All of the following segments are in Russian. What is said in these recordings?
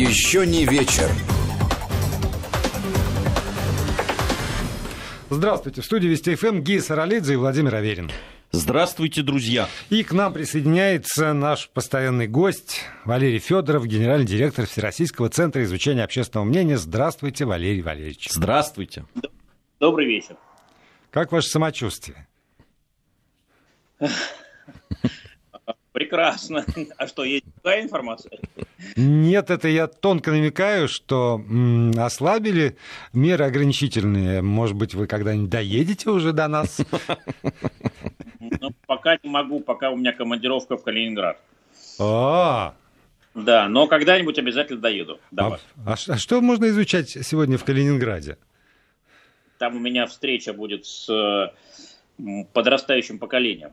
Еще не вечер. Здравствуйте. В студии Вести ФМ Гия Саралидзе и Владимир Аверин. Здравствуйте, друзья. И к нам присоединяется наш постоянный гость Валерий Федоров, генеральный директор Всероссийского центра изучения общественного мнения. Здравствуйте, Валерий Валерьевич. Здравствуйте. Добрый вечер. Как ваше самочувствие? Прекрасно. А что, есть другая информация? Нет, это я тонко намекаю, что м, ослабили меры ограничительные. Может быть, вы когда-нибудь доедете уже до нас? Ну, пока не могу, пока у меня командировка в Калининград. А, Да, но когда-нибудь обязательно доеду. до а, вас. а а что можно изучать сегодня в Калининграде? Там у меня встреча будет с подрастающим поколением.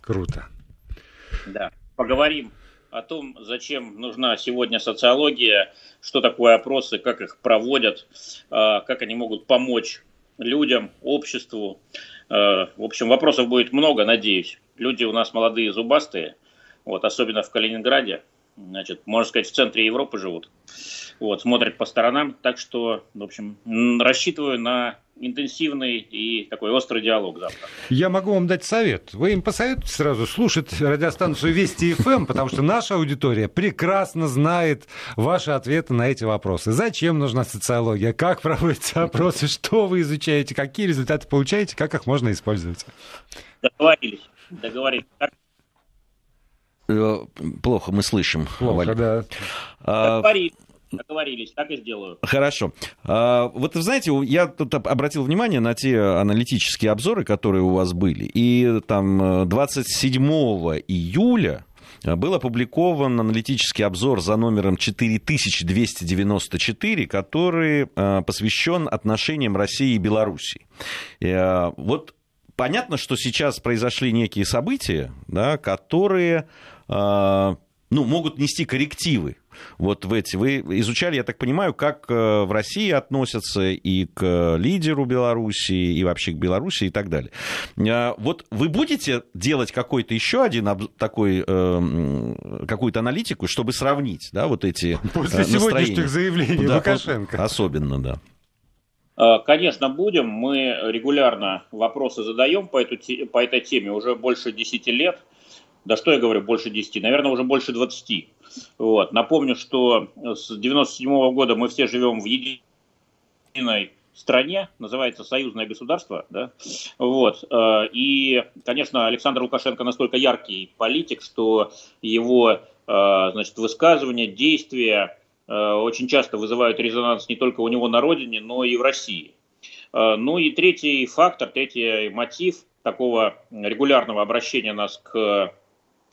Круто. Да. Поговорим о том, зачем нужна сегодня социология, что такое опросы, как их проводят, э, как они могут помочь людям, обществу. Э, В общем, вопросов будет много, надеюсь. Люди у нас молодые, зубастые, вот, особенно в Калининграде. Значит, можно сказать, в центре Европы живут. Вот, смотрят по сторонам. Так что, в общем, рассчитываю на интенсивный и такой острый диалог завтра. Я могу вам дать совет. Вы им посоветуете сразу слушать радиостанцию Вести ФМ, потому что наша аудитория прекрасно знает ваши ответы на эти вопросы. Зачем нужна социология? Как проводятся опросы? Что вы изучаете? Какие результаты получаете? Как их можно использовать? Договорились. Договорились. Э, Плохо мы слышим. Плохо, Валь. да. А, договорились. Договорились. Так и сделаю. Хорошо. А, Вот знаете, я тут об- обратил внимание на те аналитические обзоры, которые у вас были. И там э, 27 июля э, был опубликован аналитический обзор за номером 4294, который э, посвящен отношениям России и Белоруссии. Э, Вот понятно, что сейчас произошли некие события, да, которые э, ну, могут нести коррективы вот в эти. Вы изучали, я так понимаю, как э, в России относятся и к лидеру Белоруссии, и вообще к Белоруссии и так далее. А, Вот вы будете делать какой-то еще один такой, э, какую-то аналитику, чтобы сравнить, да, вот эти После э, сегодняшних настроения? заявлений Да, Лукашенко. Особенно, да. Э, Конечно, будем. Мы регулярно вопросы задаем по, эту, по этой теме уже больше 10 лет. Да что я говорю, больше 10, наверное, уже больше 20. Вот. Напомню, что с 97 года мы все живем в единой стране, называется союзное государство, да, вот, э, и, конечно, Александр Лукашенко настолько яркий политик, что его, э, значит, высказывания, действия э, очень часто вызывают резонанс не только у него на родине, но и в России. Э, Ну и третий фактор, третий мотив такого регулярного обращения нас к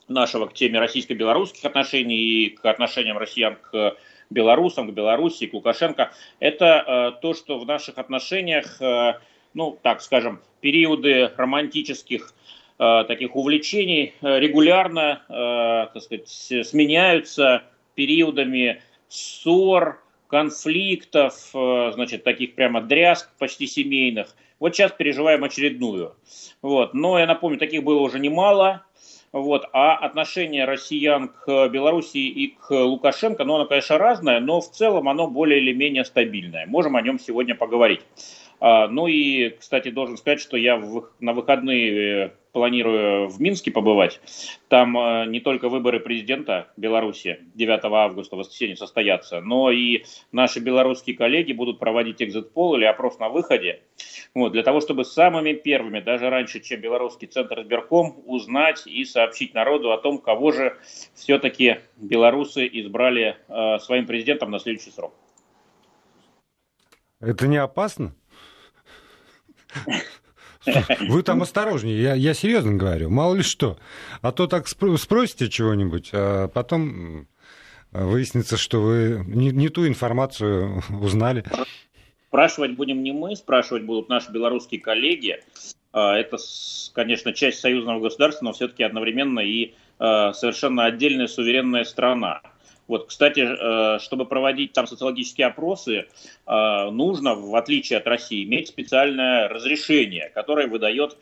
нашего к теме российско-белорусских отношений и к отношениям россиян к белорусам, к Белоруссии, к Лукашенко, это э, то, что в наших отношениях, э, ну, так скажем, периоды романтических э, таких увлечений э, регулярно, э, так сказать, сменяются периодами ссор, конфликтов, э, значит, таких прямо дрязг почти семейных. Вот сейчас переживаем очередную. Вот. Но я напомню, таких было уже немало. Вот. А отношение россиян к Белоруссии и к Лукашенко, ну, оно, конечно, разное, но в целом оно более или менее стабильное. Можем о нем сегодня поговорить. А, Ну и, кстати, должен сказать, что я на выходные э, планирую в Минске побывать. Там э, не только выборы президента Беларуси 9 августа воскресенье состоятся, но и наши белорусские коллеги будут проводить экзит-пол или опрос на выходе. Вот, для того, чтобы самыми первыми, даже раньше, чем Белорусский центр избирком, узнать и сообщить народу о том, кого же все-таки белорусы избрали э, своим президентом на следующий срок. Это не опасно? Вы там осторожнее, я, я серьезно говорю, мало ли что. А то так спро- спросите чего-нибудь, а потом выяснится, что вы не, не ту информацию узнали. Спрашивать будем не мы, спрашивать будут наши белорусские коллеги. А, Это, конечно, часть союзного государства, но все-таки одновременно и э, совершенно отдельная суверенная страна. Вот, кстати, э, чтобы проводить там социологические опросы, э, нужно, в отличие от России, иметь специальное разрешение, которое выдает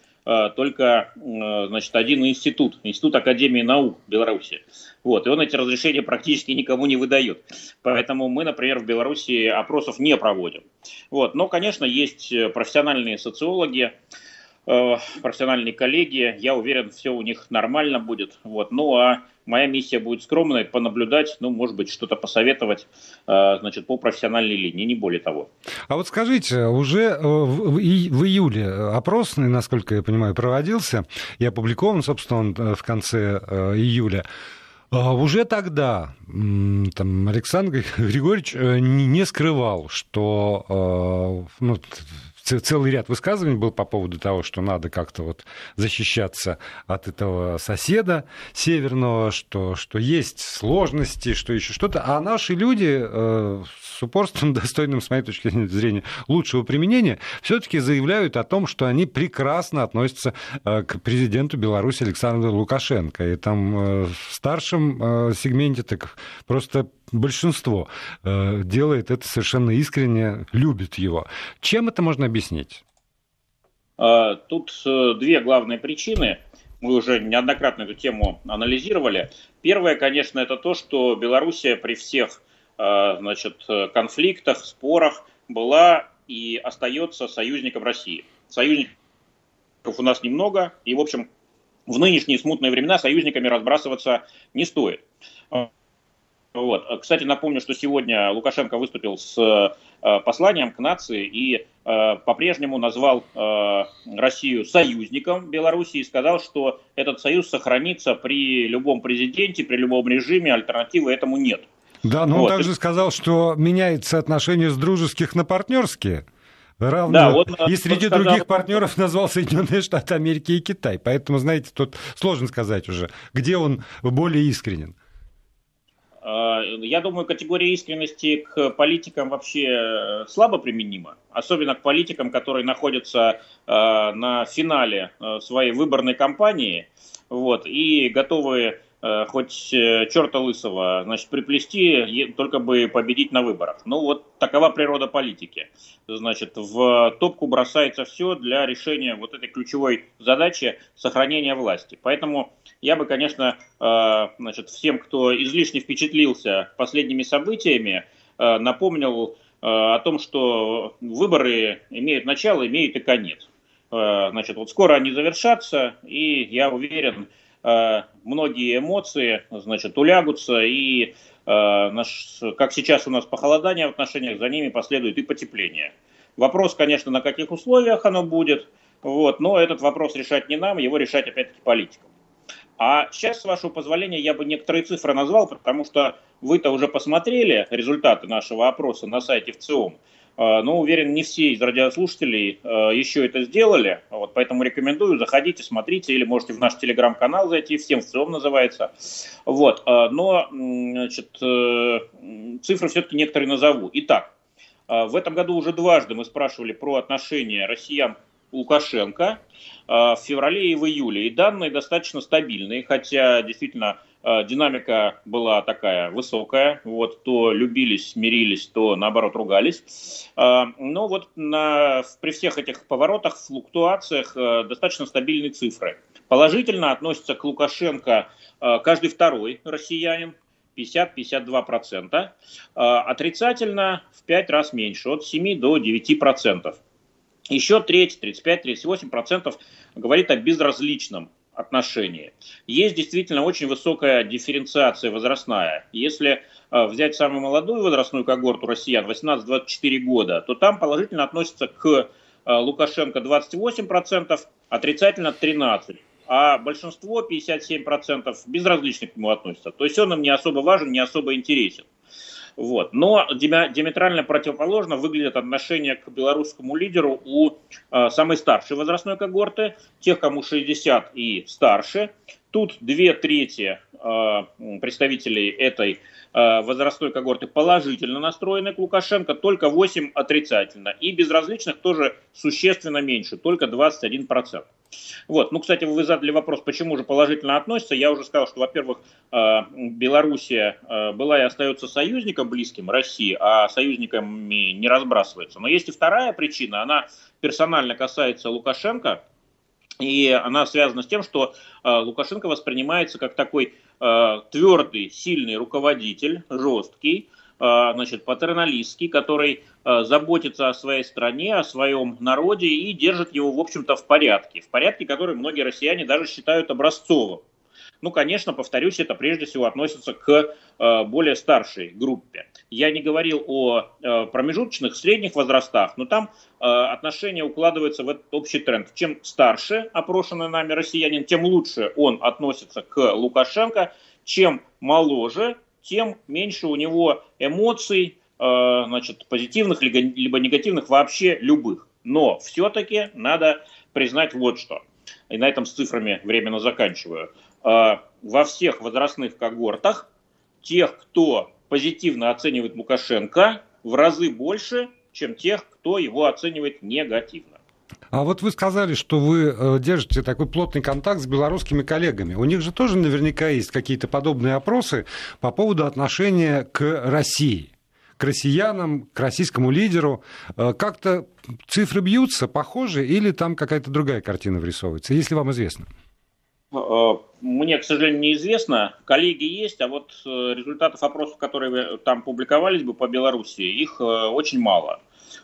только значит, один институт, Институт Академии наук Беларуси. Вот, и он эти разрешения практически никому не выдает. Поэтому мы, например, в Беларуси опросов не проводим. Вот, но, конечно, есть профессиональные социологи, профессиональные коллеги. Я уверен, все у них нормально будет. Вот, ну а Моя миссия будет скромной, понаблюдать, ну, может быть, что-то посоветовать, э, значит, по профессиональной линии, не более того. А вот скажите, уже э, в июле опрос, насколько я понимаю, проводился и опубликован, собственно, он э, в конце июля. А уже тогда там, Александр Григорьевич не скрывал, что ну, целый ряд высказываний был по поводу того, что надо как-то вот защищаться от этого соседа северного, что, что есть сложности, что еще что-то. А наши люди э, с упорством, достойным, с моей точки зрения, лучшего применения, все-таки заявляют о том, что они прекрасно относятся э, к президенту Беларуси Александру Лукашенко. И там э, в старшем э, сегменте так просто большинство э, делает это совершенно искренне, любит его. Чем это можно объяснить? А, тут э, две главные причины. Мы уже неоднократно эту тему анализировали. Первое, конечно, это то, что Белоруссия при всех э, значит, конфликтах, спорах была и остается союзником России. Союзников у нас немного, и, в общем, в нынешние смутные времена союзниками разбрасываться не стоит. Вот. Кстати, напомню, что сегодня Лукашенко выступил с э, посланием к нации и э, по-прежнему назвал э, Россию союзником Беларуси и сказал, что этот союз сохранится при любом президенте, при любом режиме, альтернативы этому нет. Да, но вот. он также сказал, что меняется отношение с дружеских на партнерские. Равно. Да, он, и среди сказал... других партнеров назвал Соединенные Штаты Америки и Китай. Поэтому, знаете, тут сложно сказать уже, где он более искренен. А, я думаю, категория искренности к политикам вообще э, слабо применима, особенно к политикам, которые находятся э, на финале э, своей выборной кампании вот, и готовы Э, хоть э, черта лысого, значит, приплести, только бы победить на выборах. Ну вот такова природа политики. Значит, в топку бросается все для решения вот этой ключевой задачи сохранения власти. Поэтому я бы, конечно, э, значит, всем, кто излишне впечатлился последними событиями, напомнил о том, что выборы имеют начало, имеют и конец. Значит, вот скоро они завершатся, и я уверен, Э, многие эмоции, значит, улягутся, и э, наш, как сейчас у нас похолодание в отношениях, за ними последует и потепление. Вопрос, конечно, на каких условиях оно будет, вот, но этот вопрос решать не нам, его решать опять-таки политикам. А сейчас, с вашего позволения, я бы некоторые цифры назвал, потому что вы-то уже посмотрели результаты нашего опроса на сайте ВЦИОМ. Но уверен, не все из радиослушателей а, еще это сделали, вот, поэтому рекомендую, заходите, смотрите, или можете в наш телеграм-канал зайти, всем в целом называется. Вот, а, но значит, э, цифры все-таки некоторые назову. Итак, в этом году уже дважды мы спрашивали про отношения россиян Лукашенко в феврале и в июле. И данные достаточно стабильные, хотя действительно Э, динамика была такая высокая, вот, то любились, мирились, то наоборот ругались. Э, но вот на, при всех этих поворотах, флуктуациях э, достаточно стабильные цифры. Положительно относится к Лукашенко каждый второй россиянин, 50-52%. Отрицательно в 5 раз меньше, от 7 до 9%. Еще треть, 35-38% говорит о безразличном отношении. Есть действительно очень высокая дифференциация возрастная. Если э, взять самую молодую возрастную когорту россиян, 18-24 года, то там положительно относится к э, Лукашенко 28%, отрицательно 13%. А большинство, 57%, безразлично к нему относятся. То есть он им не особо важен, не особо интересен. Вот. Но диаметрально противоположно выглядят отношения к белорусскому лидеру у э, самой старшей возрастной когорты, тех, кому 60 и старше. Тут две трети э, представителей этой э, возрастной когорты положительно настроены к Лукашенко, только 8 отрицательно. И безразличных тоже существенно меньше, только 21%. Вот. Ну, кстати, вы задали вопрос, почему же положительно относятся. Я уже сказал, что, во-первых, э, Белоруссия была и остается союзником близким России, а союзниками не разбрасывается. Но есть и вторая причина, она персонально касается Лукашенко. И она связана с тем, что э, Лукашенко воспринимается как такой э, твердый, сильный руководитель, жесткий, э, значит, патерналистский, который заботится о своей стране, о своем народе и держит его, в общем-то, в порядке. В порядке, который многие россияне даже считают образцовым. Ну, конечно, повторюсь, это прежде всего относится к э, более старшей группе. Я не говорил о э, промежуточных, средних возрастах, но там э, отношение укладывается в этот общий тренд. Чем старше опрошенный нами россиянин, тем лучше он относится к Лукашенко, чем моложе, тем меньше у него эмоций, значит, позитивных либо негативных, вообще любых. Но все-таки надо признать вот что. И на этом с цифрами временно заканчиваю. А, во всех возрастных когортах тех, кто позитивно оценивает Лукашенко, в разы больше, чем тех, кто его оценивает негативно. А вот вы сказали, что вы э, держите такой плотный контакт с белорусскими коллегами. У них же тоже наверняка есть какие-то подобные опросы по поводу отношения к России, к россиянам, к российскому лидеру. Э, как-то цифры бьются, похожи, или там какая-то другая картина вырисовывается, если вам известно? Э, мне, к сожалению, неизвестно. Коллеги есть, а вот э, результатов опросов, которые там публиковались бы по Беларуси, их э, очень мало.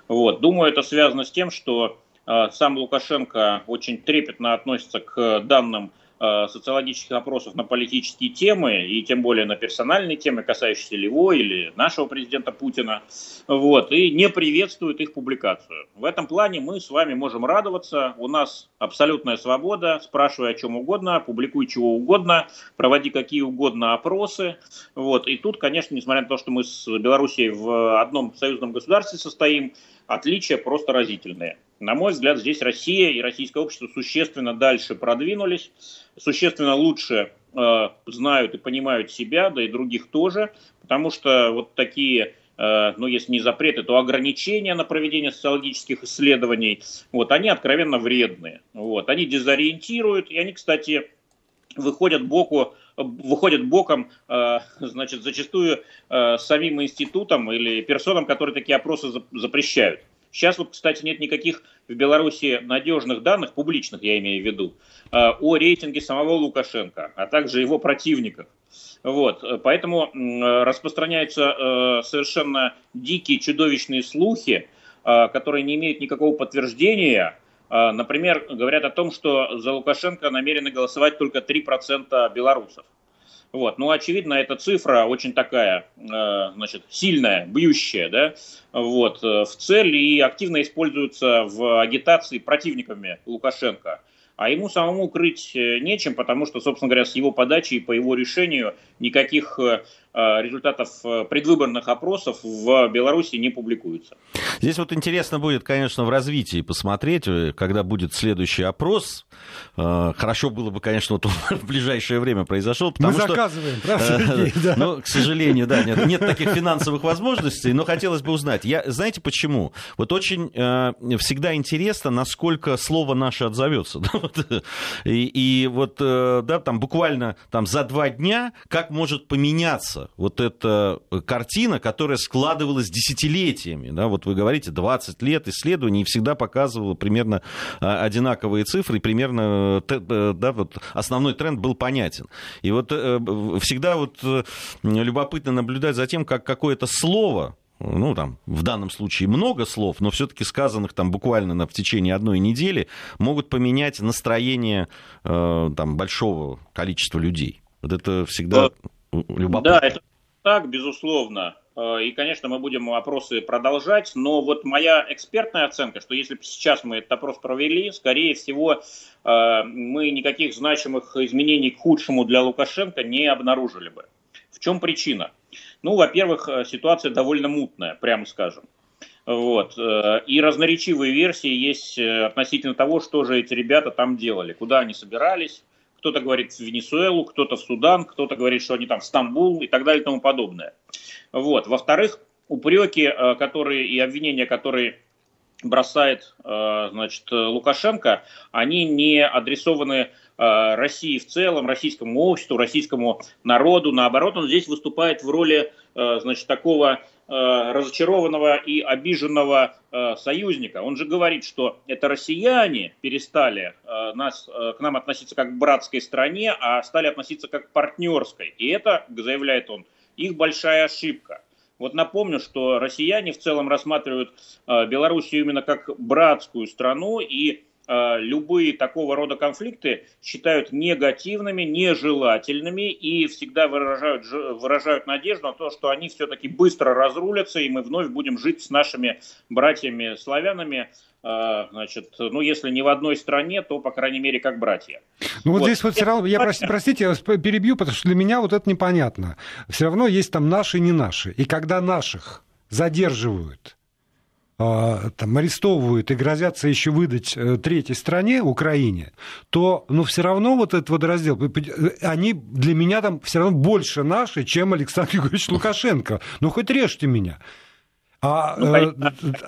Вот. Думаю, это связано с тем, что сам Лукашенко очень трепетно относится к данным Э, социологических опросов на политические темы, и тем более на персональные темы, касающиеся его или нашего президента Путина, вот, и не приветствует их публикацию. В этом плане мы с вами можем радоваться, у нас абсолютная свобода, спрашивай о чем угодно, публикуй чего угодно, проводи какие угодно опросы, вот, и тут, конечно, несмотря на то, что мы с Белоруссией в одном союзном государстве состоим, отличия просто разительные. На мой взгляд, здесь Россия и российское общество существенно дальше продвинулись, существенно лучше э, знают и понимают себя, да и других тоже, потому что вот такие э, ну, если не запреты, то ограничения на проведение социологических исследований, вот, они откровенно вредные. Вот, они дезориентируют, и они, кстати, выходят боку выходят боком, э, значит, зачастую э, самим институтом или персонам, которые такие опросы запрещают. Сейчас вот, кстати, нет никаких в Беларуси надежных данных, публичных я имею в виду, э, о рейтинге самого Лукашенко, а также его противников. Вот, поэтому распространяются совершенно дикие, чудовищные слухи, которые не имеют никакого подтверждения. Например, говорят о том, что за Лукашенко намерены голосовать только 3% белорусов. Вот. Ну, очевидно, эта цифра очень такая, э, значит, сильная, бьющая, да, вот, э, в цель и активно используется в агитации противниками Лукашенко. А ему самому крыть э, нечем, потому что, собственно говоря, с его подачи и по его решению никаких результатов э, предвыборных опросов в Беларуси не публикуются. Здесь вот интересно будет, конечно, в развитии посмотреть, э, когда будет следующий опрос. Хорошо было бы, конечно, вот в ближайшее время произошел, потому Мы что... заказываем, правда, да. Ну, к сожалению, да, нет, нет таких финансовых возможностей, но хотелось бы узнать. Я, знаете почему? Вот очень всегда интересно, насколько слово наше отзовется. и, и вот, да, там буквально там за два дня, как может поменяться вот эта картина, которая складывалась десятилетиями. Да, вот вы говорите, 20 лет исследований всегда показывала примерно а, одинаковые цифры, и примерно э, да, вот основной тренд был понятен. И вот э, всегда вот э, любопытно наблюдать за тем, как какое-то слово, ну, там, в данном случае много слов, но все-таки сказанных там буквально на, в течение одной недели, могут поменять настроение э, там, большого количества людей. Вот это всегда Любопытно. Да, это так, безусловно. Э, и, конечно, мы будем опросы продолжать, но вот моя экспертная оценка, что если бы сейчас мы этот опрос провели, скорее всего, э, мы никаких значимых изменений к худшему для Лукашенко не обнаружили бы. В чем причина? Ну, во-первых, э, ситуация довольно мутная, прямо скажем. Вот. И разноречивые версии есть относительно того, что же эти ребята там делали, куда они собирались, кто-то говорит в Венесуэлу, кто-то в Судан, кто-то говорит, что они там в Стамбул и так далее и тому подобное. Вот. Во-вторых, упреки, э, которые и обвинения, которые бросает значит, Лукашенко, они не адресованы России в целом, российскому обществу, российскому народу. Наоборот, он здесь выступает в роли значит, такого Э, разочарованного и обиженного э, союзника. Он же говорит, что это россияне перестали э, нас, к нам относиться как к братской стране, а стали относиться как к партнерской. И это, заявляет он, их большая ошибка. Вот напомню, что россияне в целом рассматривают Белоруссию именно как братскую страну и Э, любые такого рода конфликты считают негативными, нежелательными и всегда выражают, выражают надежду на то, что они все-таки быстро разрулятся, и мы вновь будем жить с нашими братьями-славянами, э, значит, ну, если не в одной стране, то, по крайней мере, как братья. Ну, вот, вот здесь вот все равно, я, простите, я перебью, потому что для меня вот это непонятно. Все равно есть там наши и не наши. И когда наших задерживают, там, арестовывают и грозятся еще выдать э, третьей стране, Украине, то ну, все равно вот этот водораздел, они для меня там все равно больше наши, чем Александр Григорьевич Лукашенко. Ну, хоть режьте меня. А, ну, э,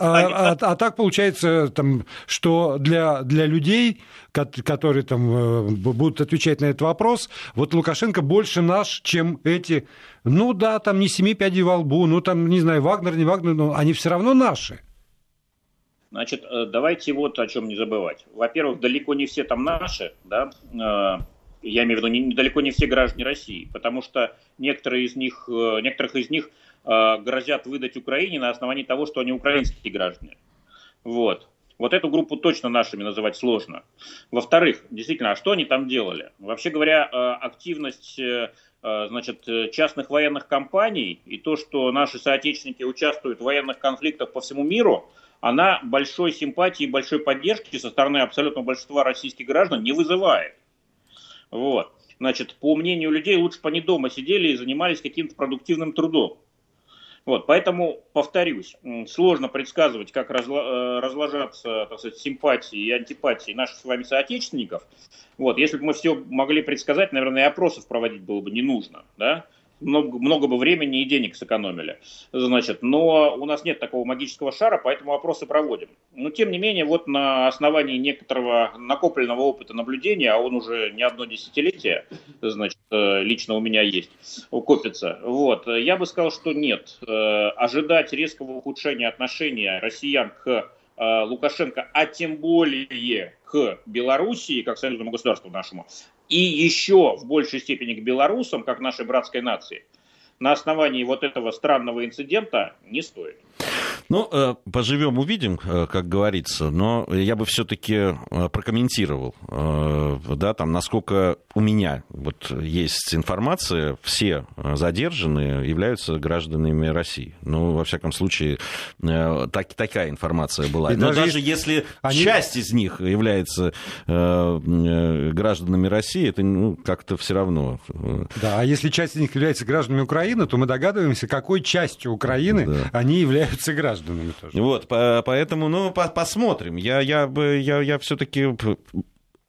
а, а, а так получается, там, что для, для людей, которые там, э, будут отвечать на этот вопрос, вот Лукашенко больше наш, чем эти, ну да, там не семи пядей во лбу, ну там, не знаю, Вагнер, не Вагнер, но они все равно наши. Значит, э, давайте вот о чем не забывать. Во-первых, далеко не все там наши, да, э, я имею в виду, не, далеко не все граждане России, потому что некоторые из них, э, некоторых из них грозят выдать Украине на основании того, что они украинские граждане. Вот. Вот эту группу точно нашими называть сложно. Во-вторых, действительно, а что они там делали? Вообще говоря, активность значит, частных военных компаний и то, что наши соотечественники участвуют в военных конфликтах по всему миру – она большой симпатии большой поддержки со стороны абсолютного большинства российских граждан не вызывает. Вот. Значит, по мнению людей, лучше бы они дома сидели и занимались каким-то продуктивным трудом. Вот, поэтому, повторюсь, сложно предсказывать, как э, разложатся так сказать, симпатии и антипатии наших с вами соотечественников. Вот, если бы мы все могли предсказать, наверное, и опросов проводить было бы не нужно. Да? Много, много бы времени и денег сэкономили. Значит, но у нас нет такого магического шара, поэтому вопросы проводим. Но тем не менее, вот на основании некоторого накопленного опыта наблюдения, а он уже не одно десятилетие, значит, э, лично у меня есть, копится, вот, я бы сказал, что нет. Э, ожидать резкого ухудшения отношения россиян к э, Лукашенко, а тем более к Белоруссии, как союзному государству нашему, и еще в большей степени к белорусам, как нашей братской нации, на основании вот этого странного инцидента не стоит. Ну, э, поживем, увидим, э, как говорится, но я бы все-таки э, прокомментировал, да, там, насколько у меня вот есть информация, все задержанные являются гражданами России. Ну, во всяком случае, так, такая информация была. И но даже, даже если они... часть из них является гражданами России, это ну, как-то все равно. Да, а если часть из них является гражданами Украины, то мы догадываемся, какой частью Украины да. они являются гражданами гражданами тоже. Вот, поэтому, ну, посмотрим. Я, я, я, я все-таки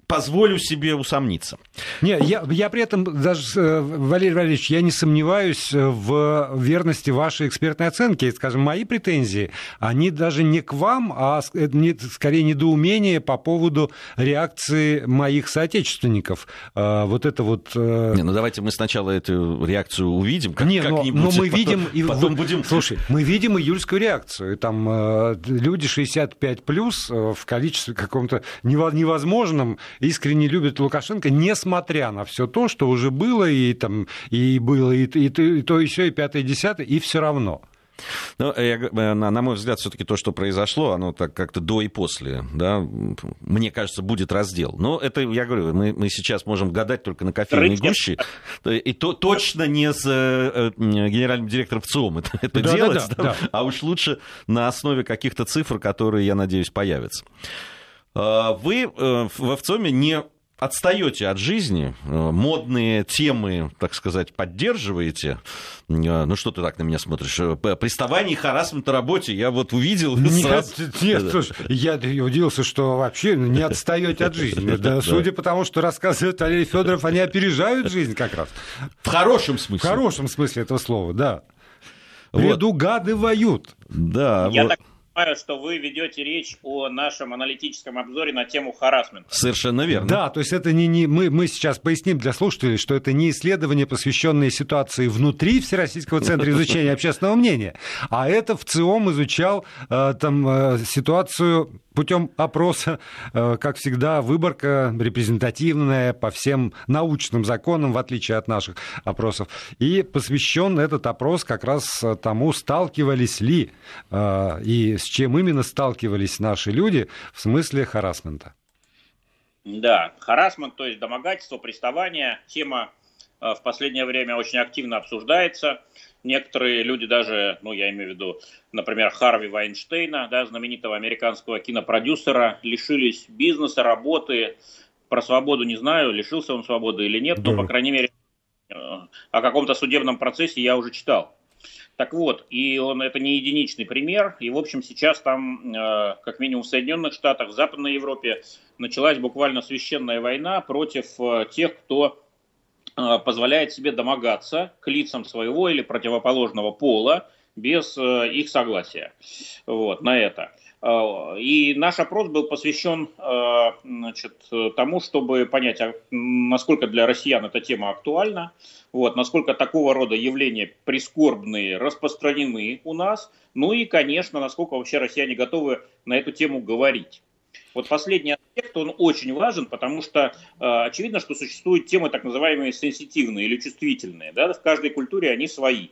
позволю себе усомниться. Не, я, я при этом даже, э, Валерий Валерьевич, я не сомневаюсь в верности вашей экспертной оценки. Скажем, мои претензии, они даже не к вам, а не, скорее недоумение по поводу реакции моих соотечественников. Э, вот это вот... Э, не, ну давайте мы сначала эту реакцию увидим, как, не, но, но мы потом, видим... И, потом будем... Слушай, мы видим июльскую реакцию. Там люди 65 плюс в количестве каком-то невозможном искренне любят Лукашенко, несмотря на все то, что уже было, и, там, и было и, и, и то, все, и пятое, и десятое, и все равно. Ну, я, э, на, на мой взгляд, все-таки то, что произошло, оно так как-то до и после, да, мне кажется, будет раздел. Но это, я говорю, мы, мы сейчас можем гадать только на кофейной гуще, и то точно не с э, э генеральным директором ВЦИОМ это, это да, делать, да, да, да, а уж лучше на основе каких-то цифр, которые, я надеюсь, появятся. А, вы э, в ВЦИОМе не отстаете от жизни, э, модные темы, так сказать, поддерживаете. Э, ну что ты так на меня смотришь? Приставание и харасмент на работе я вот увидел. Нет, сразу... нет слушай, я удивился, что вообще не отстаете от жизни. Да, судя по тому, что рассказывает Валерий Федоров, они опережают жизнь как раз. В хорошем смысле. В хорошем смысле этого слова, да. Предугадывают. Да. Я вот. так понимаю, что вы ведете речь о нашем аналитическом обзоре на тему харасмента. Совершенно верно. Да, то есть это не, не мы, мы сейчас поясним для слушателей, что это не исследование, посвященное ситуации внутри Всероссийского центра изучения общественного мнения, а это в ЦИОМ изучал э, там э, ситуацию путем опроса, э, как всегда, выборка репрезентативная по всем научным законам, в отличие от наших опросов. И посвящен этот опрос как раз тому, сталкивались ли э, и с чем именно сталкивались наши люди в смысле харасмента. Да, харасмент, то есть домогательство, приставание, тема э, в последнее время очень активно обсуждается. Некоторые люди даже, ну, я имею в виду, например, Харви Вайнштейна, да, знаменитого американского кинопродюсера, лишились бизнеса, работы. Про свободу не знаю, лишился он свободы или нет, да. но, по крайней мере, о каком-то судебном процессе я уже читал. Так вот, и он это не единичный пример, и, в общем, сейчас там, э, как минимум в Соединенных Штатах, в Западной Европе началась буквально священная война против э, тех, кто позволяет себе домогаться к лицам своего или противоположного пола без их согласия вот, на это. И наш опрос был посвящен значит, тому, чтобы понять, а насколько для россиян эта тема актуальна, вот, насколько такого рода явления прискорбные распространены у нас, ну и, конечно, насколько вообще россияне готовы на эту тему говорить. Вот последний аспект, он очень важен, потому что э, очевидно, что существуют темы так называемые сенситивные или чувствительные. Да? В каждой культуре они свои.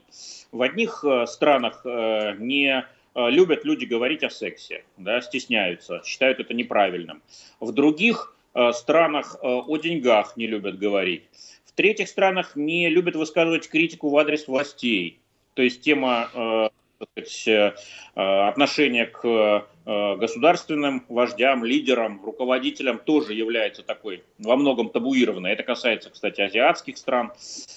В одних э, странах э, не э, любят люди говорить о сексе, да, стесняются, считают это неправильным. В других э, странах э, о деньгах не любят говорить. В третьих странах не любят высказывать критику в адрес властей. То есть тема э, сказать, э, отношения к э, государственным вождям, лидерам, руководителям тоже является такой во многом табуированной. Это касается, кстати, азиатских стран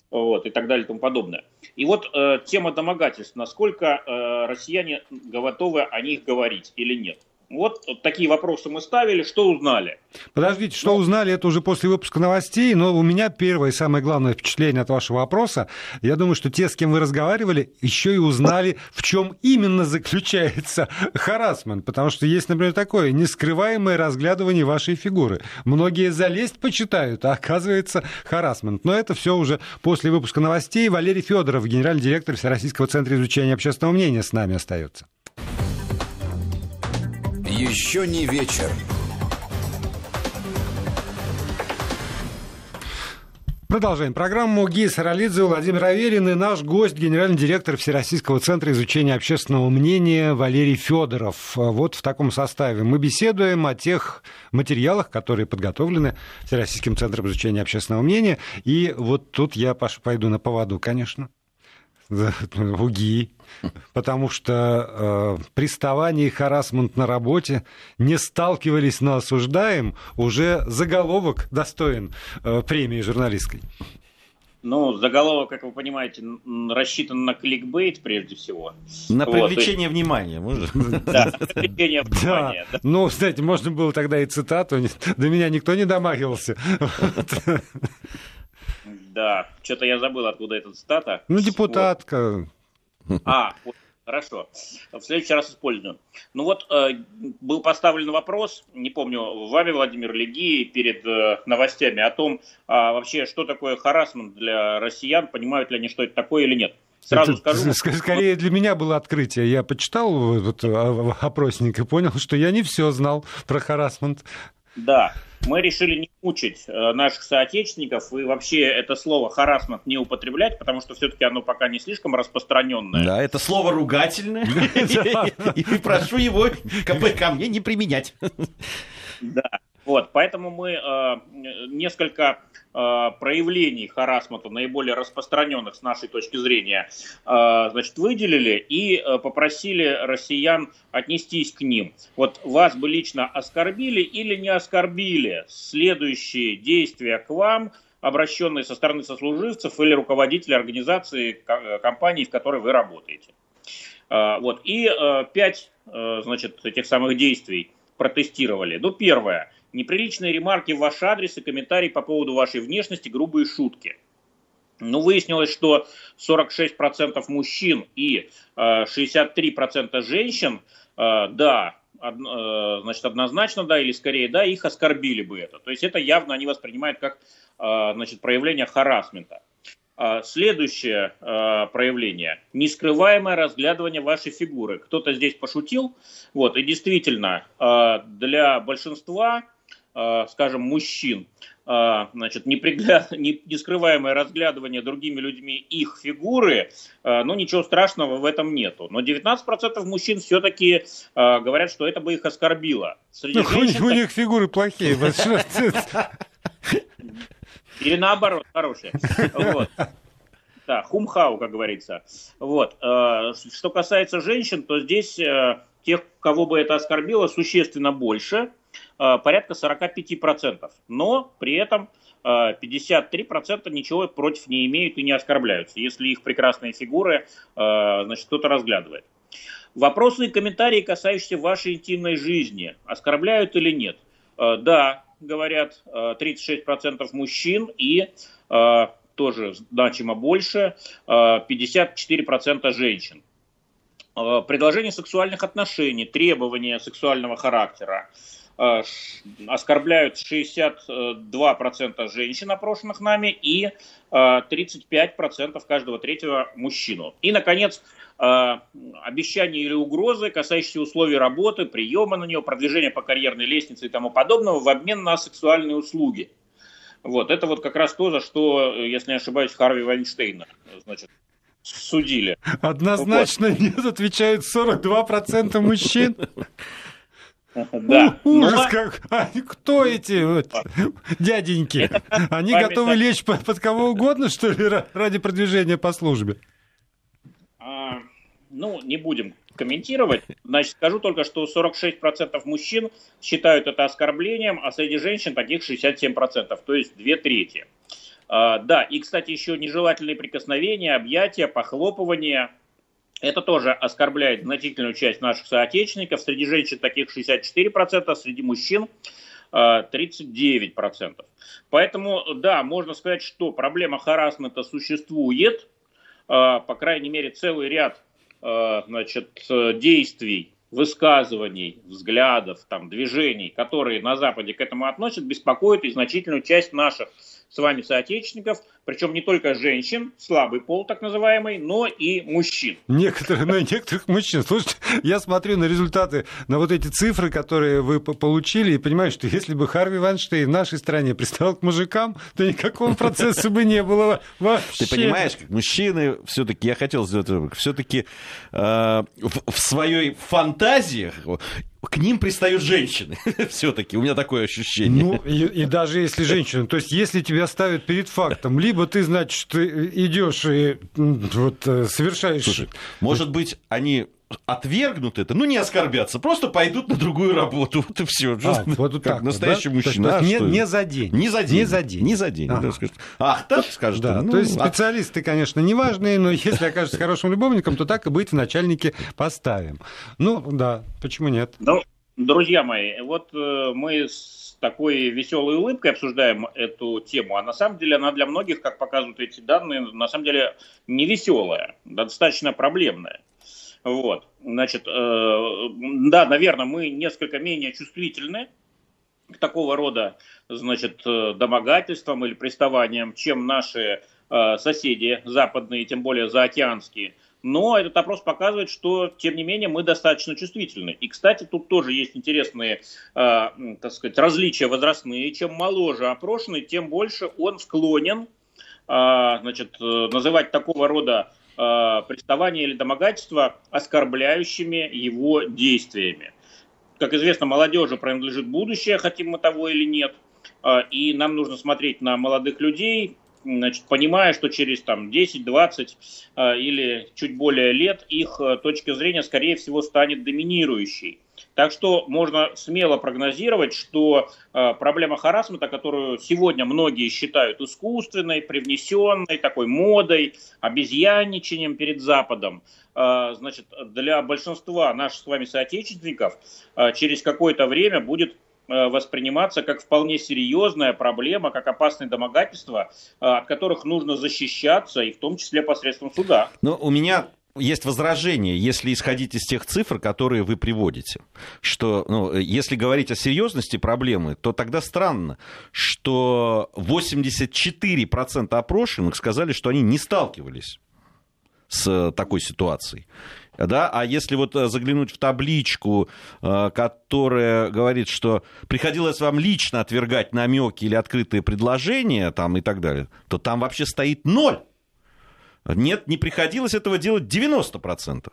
вот, и так далее и тому подобное. И вот э, тема домогательств. Насколько э, россияне готовы о них говорить или нет? Вот такие вопросы мы ставили. Что узнали? Подождите, что ну, узнали, это уже после выпуска новостей, но у меня первое и самое главное впечатление от вашего вопроса. Я думаю, что те, с кем вы разговаривали, еще и узнали, в чем именно заключается харасмент. Потому что есть, например, такое нескрываемое разглядывание вашей фигуры. Многие залезть почитают, а оказывается харасмент. Но это все уже после выпуска новостей. Валерий Федоров, генеральный директор Всероссийского центра изучения общественного мнения, с нами остается. Еще не вечер. Продолжаем программу. Гия Саралидзе, Владимир Аверин и наш гость, генеральный директор Всероссийского центра изучения общественного мнения Валерий Федоров. Вот в таком составе мы беседуем о тех материалах, которые подготовлены Всероссийским центром изучения общественного мнения. И вот тут я пойду на поводу, конечно, у ГИИ потому что э, приставание и харасмент на работе не сталкивались, но осуждаем, уже заголовок достоин э, премии журналистской. Ну, заголовок, как вы понимаете, рассчитан на кликбейт прежде всего. На привлечение вот, есть... внимания, может? Да, привлечение внимания. Да. Ну, кстати, можно было тогда и цитату. До меня никто не домагивался. Да, что-то я забыл, откуда эта цитата. Ну, депутатка. А, вот, хорошо. В следующий раз использую. Ну вот, э, был поставлен вопрос, не помню, вами, Владимир Леги, перед э, новостями о том, а вообще, что такое харасмент для россиян, понимают ли они, что это такое или нет. Сразу это, скажу. Скорее для меня было открытие. Я почитал этот опросник и понял, что я не все знал про харасмент. Да, мы решили не мучить э, наших соотечественников и вообще это слово харасмент не употреблять, потому что все-таки оно пока не слишком распространенное. Да, это слово ругательное. И прошу его ко мне не применять. Да. Вот, поэтому мы э, несколько э, проявлений харасмента, наиболее распространенных с нашей точки зрения, э, значит, выделили и э, попросили россиян отнестись к ним. Вот вас бы лично оскорбили или не оскорбили следующие действия к вам, обращенные со стороны сослуживцев или руководителей организации, э, компании, в которой вы работаете. Э, вот, и э, пять, э, значит, этих самых действий протестировали. Ну, первое – неприличные ремарки в ваш адрес и комментарии по поводу вашей внешности, грубые шутки. Ну, выяснилось, что 46% мужчин и 63% женщин, да, значит, однозначно, да, или скорее, да, их оскорбили бы это. То есть это явно они воспринимают как, значит, проявление харасмента. А, следующее а, проявление – нескрываемое разглядывание вашей фигуры. Кто-то здесь пошутил, вот, и действительно, а, для большинства, скажем, мужчин, значит, непригляд... нескрываемое разглядывание другими людьми их фигуры, ну, ничего страшного в этом нету. Но 19% мужчин все-таки говорят, что это бы их оскорбило. Среди ну, женщин, у них фигуры плохие. Или наоборот, хорошие. Вот. Да, хумхау, как говорится. Вот. Э, что касается женщин, то здесь э, тех, кого бы это оскорбило, существенно больше, э, порядка 45%. Но при этом 53% ничего против не имеют и не оскорбляются, если их прекрасные фигуры значит, кто-то разглядывает. Вопросы и комментарии, касающиеся вашей интимной жизни, оскорбляют или нет? Да, говорят 36% э, мужчин и э, тоже значимо больше 54% э, женщин. Предложение сексуальных отношений, требования сексуального характера оскорбляют 62% женщин, опрошенных нами, и 35% каждого третьего мужчину. И, наконец, Э, обещания или угрозы, касающиеся условий работы, приема на нее, продвижения по карьерной лестнице и тому подобного в обмен на сексуальные услуги. Вот, это вот как раз то, за что, если не ошибаюсь, Харви Вайнштейна, значит, судили. Однозначно вот. нет, отвечают 42% мужчин. Да. Ужас Но... как! А кто эти вот, дяденьки? Они готовы лечь под кого угодно, что ли, ради продвижения по службе? ну, не будем комментировать. Значит, скажу только, что 46% мужчин считают это оскорблением, а среди женщин таких 67%, то есть две трети. А, да, и, кстати, еще нежелательные прикосновения, объятия, похлопывания. Это тоже оскорбляет значительную часть наших соотечественников. Среди женщин таких 64%, среди мужчин 39%. А, Поэтому, да, можно сказать, что проблема харасмента существует. А, по крайней мере, целый ряд Э, значит, действий, высказываний, взглядов, там, движений, которые на Западе к этому относят, беспокоят и значительную часть наших с вами соотечественников, причем не только женщин, слабый пол так называемый, но и мужчин. Некоторые, ну, некоторых мужчин. Слушайте, я смотрю на результаты, на вот эти цифры, которые вы получили, и понимаю, что если бы Харви Вайнштейн в нашей стране приставал к мужикам, то никакого процесса бы не было вообще. Ты понимаешь, как мужчины все-таки, я хотел сделать все-таки э, в, в своей фантазии к ним пристают женщины. Все-таки у меня такое ощущение. Ну, и, и даже если женщина, то есть если тебя ставят перед фактом, либо ты, значит, идешь и вот э, совершаешь. Слушай, может быть, они отвергнут это, ну не оскорбятся, просто пойдут на другую работу. Вот и все. А, вот как так, настоящий да? мужчина. То есть, а, не, не за день. Не за день. Не за день. Не за день. Ага. Да, Ах, так скажет. Да, ну, то есть а... специалисты, конечно, неважные, но если окажется хорошим любовником, то так и быть в начальнике поставим. Ну, да, почему нет? Ну, друзья мои, вот э, мы с такой веселой улыбкой обсуждаем эту тему, а на самом деле она для многих, как показывают эти данные, на самом деле не веселая, достаточно проблемная. Вот. Значит, э, да, наверное, мы несколько менее чувствительны к такого рода, значит, э, домогательствам или приставаниям, чем наши э, соседи западные, тем более заокеанские. Но этот опрос показывает, что, тем не менее, мы достаточно чувствительны. И, кстати, тут тоже есть интересные, э, так сказать, различия возрастные. Чем моложе опрошенный, тем больше он склонен э, значит, э, называть такого рода э, приставания или домогательства оскорбляющими его действиями. Как известно, молодежи принадлежит будущее, хотим мы того или нет. Э, и нам нужно смотреть на молодых людей, значит, понимая, что через там, 10, 20 э, или чуть более лет их э, точка зрения, скорее всего, станет доминирующей. Так что можно смело прогнозировать, что э, проблема харасмента, которую сегодня многие считают искусственной, привнесенной, такой модой, обезьянничанием перед Западом, э, значит, для большинства наших с вами соотечественников э, через какое-то время будет восприниматься как вполне серьезная проблема, как опасное домогательство, от которых нужно защищаться, и в том числе посредством суда. Но у меня есть возражение, если исходить из тех цифр, которые вы приводите, что ну, если говорить о серьезности проблемы, то тогда странно, что 84% опрошенных сказали, что они не сталкивались с такой ситуацией. Да? А если вот э, заглянуть в табличку, э, которая говорит, что приходилось вам лично отвергать намеки или открытые предложения там, и так далее, то там вообще стоит ноль. Нет, не приходилось этого делать 90%.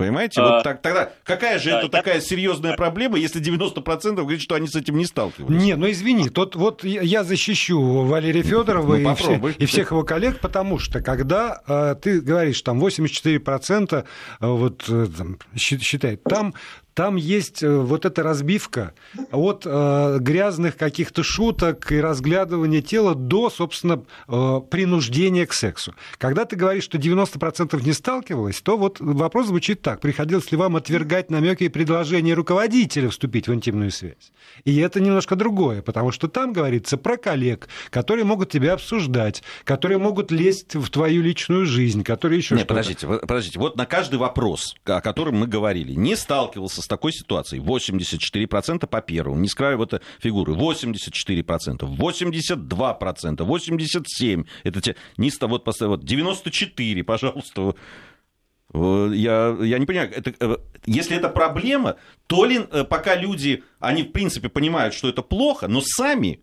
Понимаете? А, вот так, тогда какая же да, это я... такая серьезная проблема, если 90% говорит, что они с этим не сталкивались? Не, ну извини, тут вот я защищу Валерия Федорова ну, и, все, и всех его коллег, потому что когда э, ты говоришь, там 84% э, вот, э, там, считает, там там есть э, вот эта разбивка от э, грязных каких-то шуток и разглядывания тела до, собственно, э, принуждения к сексу. Когда ты говоришь, что 90% не сталкивалось, то вот вопрос звучит так. Приходилось ли вам отвергать намеки и предложения руководителя вступить в интимную связь? И это немножко другое, потому что там говорится про коллег, которые могут тебя обсуждать, которые могут лезть в твою личную жизнь, которые еще Нет, подождите, подождите. Вот на каждый вопрос, о котором мы говорили, не сталкивался с такой ситуацией. 84% по первому, не скрываю эту фигуры. 84%, 82%, 87%. Это те, не, вот, вот 94, пожалуйста. Я, я не понимаю, это, э, если это проблема, то ли э, пока люди, они в принципе понимают, что это плохо, но сами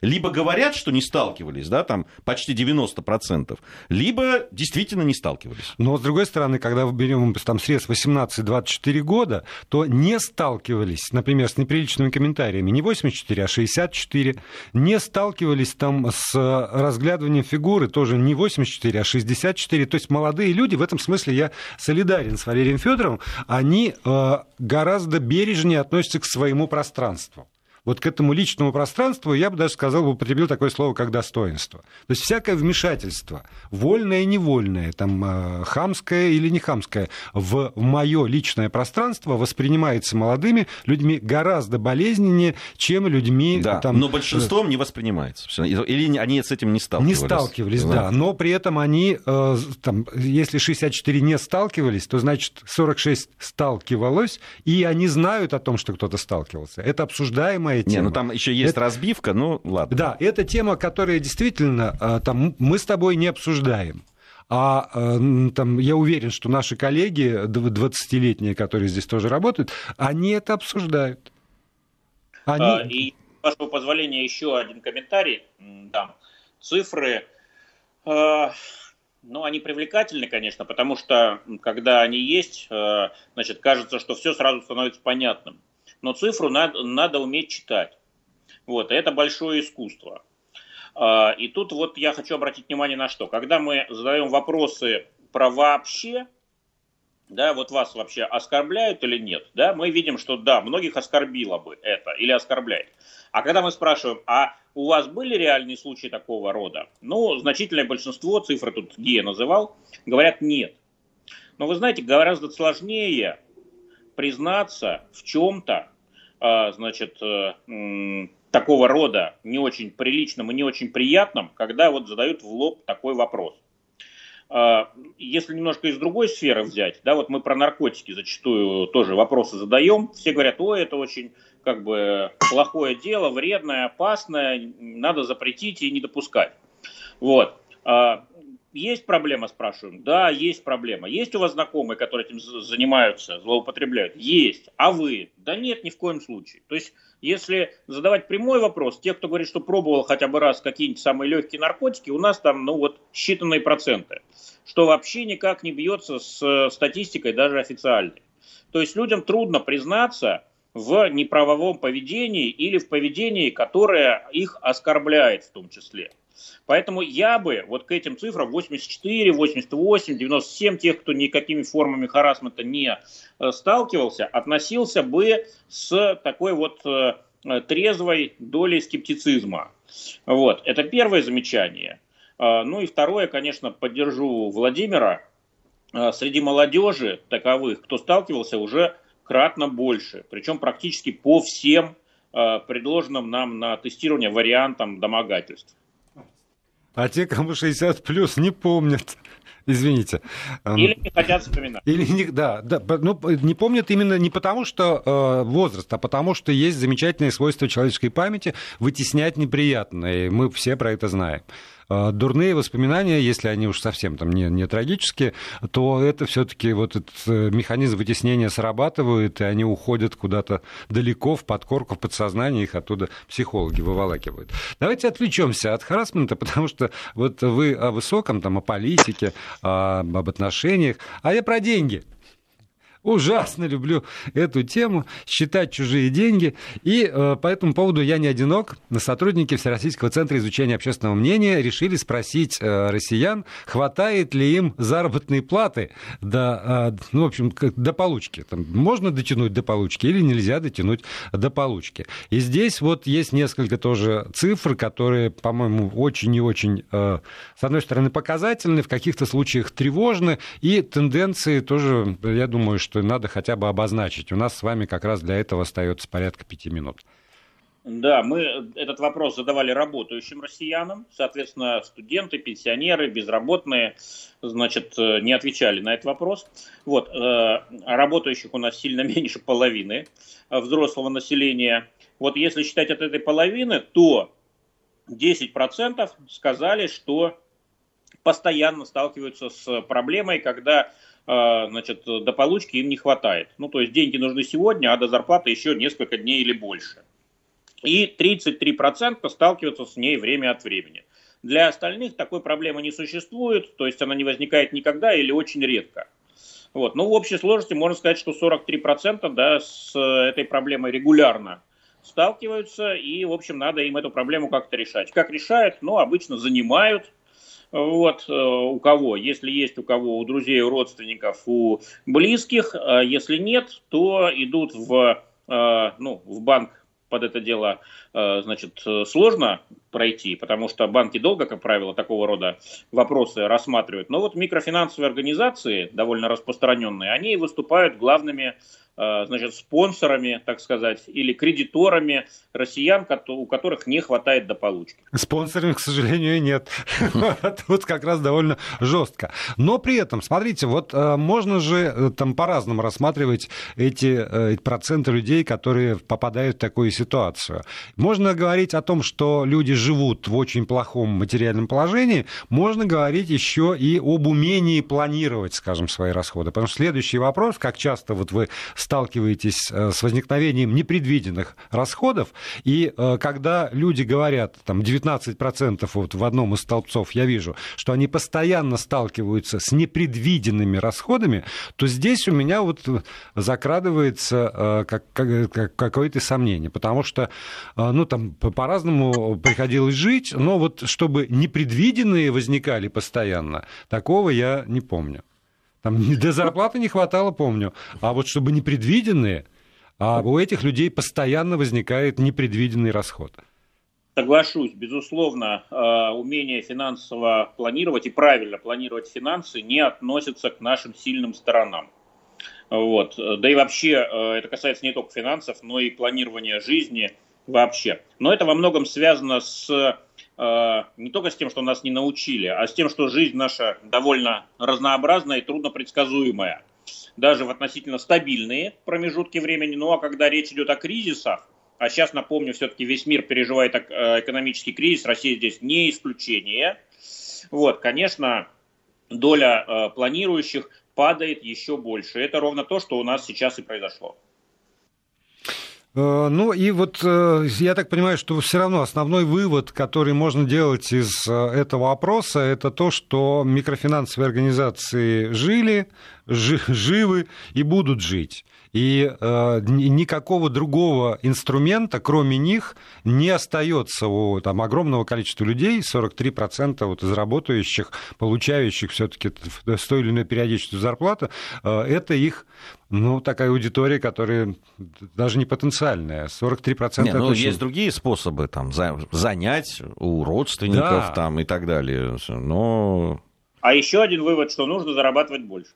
либо говорят, что не сталкивались, да, там почти 90%, либо действительно не сталкивались. Но, с другой стороны, когда мы берем там срез 18-24 года, то не сталкивались, например, с неприличными комментариями не 84, а 64, не сталкивались там с разглядыванием фигуры тоже не 84, а 64. То есть молодые люди, в этом смысле я солидарен с Валерием Федоровым, они э, гораздо бережнее относятся к своему пространству вот к этому личному пространству, я бы даже сказал, употребил такое слово, как достоинство. То есть всякое вмешательство, вольное и невольное, там, э, хамское или не хамское, в мое личное пространство воспринимается молодыми людьми гораздо болезненнее, чем людьми... Да, там, но большинством не воспринимается. Или они с этим не сталкивались? Не сталкивались, да. да. Но при этом они, э, там, если 64 не сталкивались, то значит 46 сталкивалось, и они знают о том, что кто-то сталкивался. Это обсуждаемо знакомая тема. Не, ну там еще есть это... разбивка, ну ладно. Да, это тема, которая действительно а, там, мы с тобой не обсуждаем. А а там, я уверен, что наши коллеги, 20-летние, которые здесь тоже работают, они это обсуждают. Они... А, и, с вашего позволения, еще один комментарий дам. Цифры, э, ну, они привлекательны, конечно, потому что, когда они есть, э, значит, кажется, что все сразу становится понятным но цифру надо, надо уметь читать. Вот, это большое искусство. А, и тут вот я хочу обратить внимание на что. Когда мы задаем вопросы про вообще, да, вот вас вообще оскорбляют или нет, да, мы видим, что да, многих оскорбило бы это или оскорбляет. А когда мы спрашиваем, а у вас были реальные случаи такого рода? Ну, значительное большинство, цифры тут Гея называл, говорят нет. Но вы знаете, гораздо сложнее признаться в чем-то, а, значит, э, такого рода не очень приличным и не очень приятным, когда вот задают в лоб такой вопрос. А, если немножко из другой сферы взять, да, вот мы про наркотики зачастую тоже вопросы задаем, все говорят, ой, это очень как бы плохое дело, вредное, опасное, надо запретить и не допускать. Вот. Есть проблема, спрашиваем? Да, есть проблема. Есть у вас знакомые, которые этим занимаются, злоупотребляют? Есть. А вы? Да нет, ни в коем случае. То есть, если задавать прямой вопрос, те, кто говорит, что пробовал хотя бы раз какие-нибудь самые легкие наркотики, у нас там, ну вот, считанные проценты. Что вообще никак не бьется с статистикой даже официальной. То есть, людям трудно признаться в неправовом поведении или в поведении, которое их оскорбляет в том числе. Поэтому я бы вот к этим цифрам 84, 88, 97, тех, кто никакими формами харасмента не э, сталкивался, относился бы с такой вот э, трезвой долей скептицизма. Вот, это первое замечание. Э, ну и второе, конечно, поддержу Владимира. Среди молодежи таковых, кто сталкивался, уже кратно больше. Причем практически по всем предложенным нам на тестирование вариантом домогательств. А те, кому 60 плюс, не помнят. Извините. Или не хотят вспоминать. Или не, да, да, ну, не помнят именно не потому, что э, возраст, а потому, что есть замечательные свойства человеческой памяти вытеснять неприятное. Мы все про это знаем. А, дурные воспоминания, если они уж совсем там не, не трагические, то это все-таки вот этот э, механизм вытеснения срабатывает, и они уходят куда-то далеко в подкорку, в подсознание, их оттуда психологи выволакивают. Давайте отвлечемся от харасмента, потому что вот вы о высоком, там, о политике, об отношениях, а я про деньги. Ужасно люблю эту тему, считать чужие деньги. И э, по этому поводу я не одинок. Сотрудники Всероссийского центра изучения общественного мнения решили спросить э, россиян, хватает ли им заработной платы до, э, ну, в общем, до получки. Там, можно дотянуть до получки или нельзя дотянуть до получки. И здесь вот есть несколько тоже цифр, которые, по-моему, очень и очень, э, с одной стороны, показательны, в каких-то случаях тревожны, и тенденции тоже, я думаю, что что надо хотя бы обозначить. У нас с вами как раз для этого остается порядка пяти минут. Да, мы этот вопрос задавали работающим россиянам, соответственно, студенты, пенсионеры, безработные, значит, э, не отвечали на этот вопрос. Вот, э, работающих у нас сильно меньше половины взрослого населения. Вот если считать от этой половины, то 10% сказали, что постоянно сталкиваются с проблемой, когда а, значит, до получки им не хватает. Ну, то есть деньги нужны сегодня, а до зарплаты еще несколько дней или больше. И 33% сталкиваются с ней время от времени. Для остальных такой проблемы не существует, то есть она не возникает никогда или очень редко. Вот. Ну, в общей сложности можно сказать, что 43% да, с этой проблемой регулярно сталкиваются, и, в общем, надо им эту проблему как-то решать. Как решают? Ну, обычно занимают, вот, э, у кого, если есть у кого, у друзей, у родственников, у близких, а если нет, то идут в, э, ну, в банк под это дело, э, значит, сложно пройти, потому что банки долго, как правило, такого рода вопросы рассматривают. Но вот микрофинансовые организации, довольно распространенные, они выступают главными Э, значит, спонсорами, так сказать, или кредиторами россиян, у которых не хватает до получки. Спонсорами, к сожалению, нет. Тут как раз довольно жестко. Но при этом, смотрите, вот э, можно же э, там по-разному рассматривать эти проценты людей, которые попадают в такую ситуацию. Можно говорить о том, что люди живут в очень плохом материальном положении, можно говорить еще и об умении планировать, скажем, свои расходы. Потому что следующий вопрос, как часто вот вы сталкиваетесь э, с возникновением непредвиденных расходов, и э, когда люди говорят, там 19% вот в одном из столбцов я вижу, что они постоянно сталкиваются с непредвиденными расходами, то здесь у меня вот закрадывается э, как, как, какое-то сомнение, потому что, ну, там по-разному приходилось жить, но вот чтобы непредвиденные возникали постоянно, такого я не помню. Там до зарплаты не хватало, помню. А вот чтобы непредвиденные, а у этих людей постоянно возникает непредвиденный расход. Соглашусь, безусловно, э, умение финансово планировать и правильно планировать финансы не относится к нашим сильным сторонам. Вот. Да и вообще э, это касается не только финансов, но и планирования жизни вообще. Но это во многом связано с не только с тем, что нас не научили, а с тем, что жизнь наша довольно разнообразная и трудно предсказуемая. Даже в относительно стабильные промежутки времени. Ну а когда речь идет о кризисах, а сейчас, напомню, все-таки весь мир переживает э, экономический кризис, Россия здесь не исключение. Вот, конечно, доля э, планирующих падает еще больше. Это ровно то, что у нас сейчас и произошло. Э, ну и вот э, я так понимаю, что все равно основной вывод, который можно делать из э, этого опроса, это то, что микрофинансовые организации жили, живы и будут жить. И э, никакого другого инструмента, кроме них, не остается у там, огромного количества людей, 43% вот из работающих, получающих все-таки с той или иной периодичностью зарплату, э, это их ну, такая аудитория, которая даже не потенциальная. 43% не, ну, есть другие способы там, занять у родственников да. там, и так далее. Но... А еще один вывод, что нужно зарабатывать больше.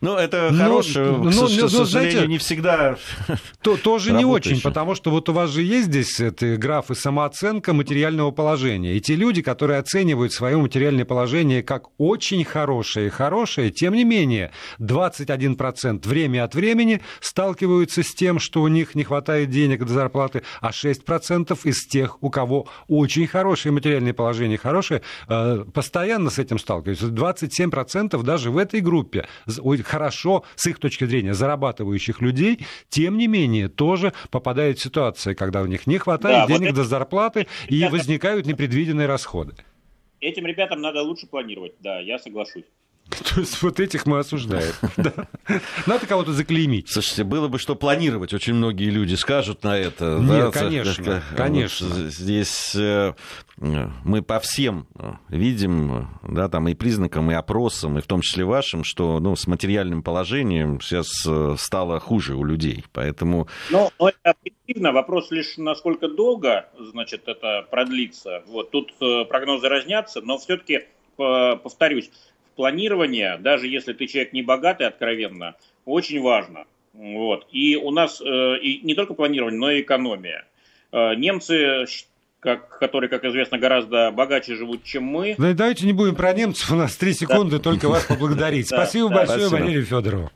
Ну, это хорошее, но, к, но, к сожалению, знаете, не всегда то, Тоже не очень, потому что вот у вас же есть здесь это графы самооценка материального положения. И те люди, которые оценивают свое материальное положение как очень хорошее и хорошее, тем не менее, 21% время от времени сталкиваются с тем, что у них не хватает денег до зарплаты, а 6% из тех, у кого очень хорошее материальное положение, хорошее, э, постоянно с этим сталкиваются. 27% даже в этой группе хорошо, с их точки зрения, зарабатывающих людей, тем не менее, тоже попадают в ситуации, когда у них не хватает да, денег вот до зарплаты и возникают непредвиденные расходы. Этим ребятам надо лучше планировать, да, я соглашусь. То есть вот этих мы осуждаем. Надо кого-то заклеймить. Слушайте, было бы что планировать, очень многие люди скажут на это. Нет, конечно, конечно. Здесь э, мы по всем э, видим, да, там и признакам, и опросам, и в том числе вашим, что ну, с материальным положением сейчас э, стало хуже у людей, поэтому... Ну, это объективно, вопрос лишь, насколько долго, значит, это продлится. Вот, тут прогнозы разнятся, но все-таки, повторюсь, планирование, даже если ты человек не богатый откровенно, очень важно. Вот. И у нас э, и не только планирование, но и экономия. Э, немцы, как, которые, как известно, гораздо богаче живут, чем мы. Да, давайте не будем про немцев, у нас три секунды, да. только вас поблагодарить. Спасибо большое, Валерию Федорову.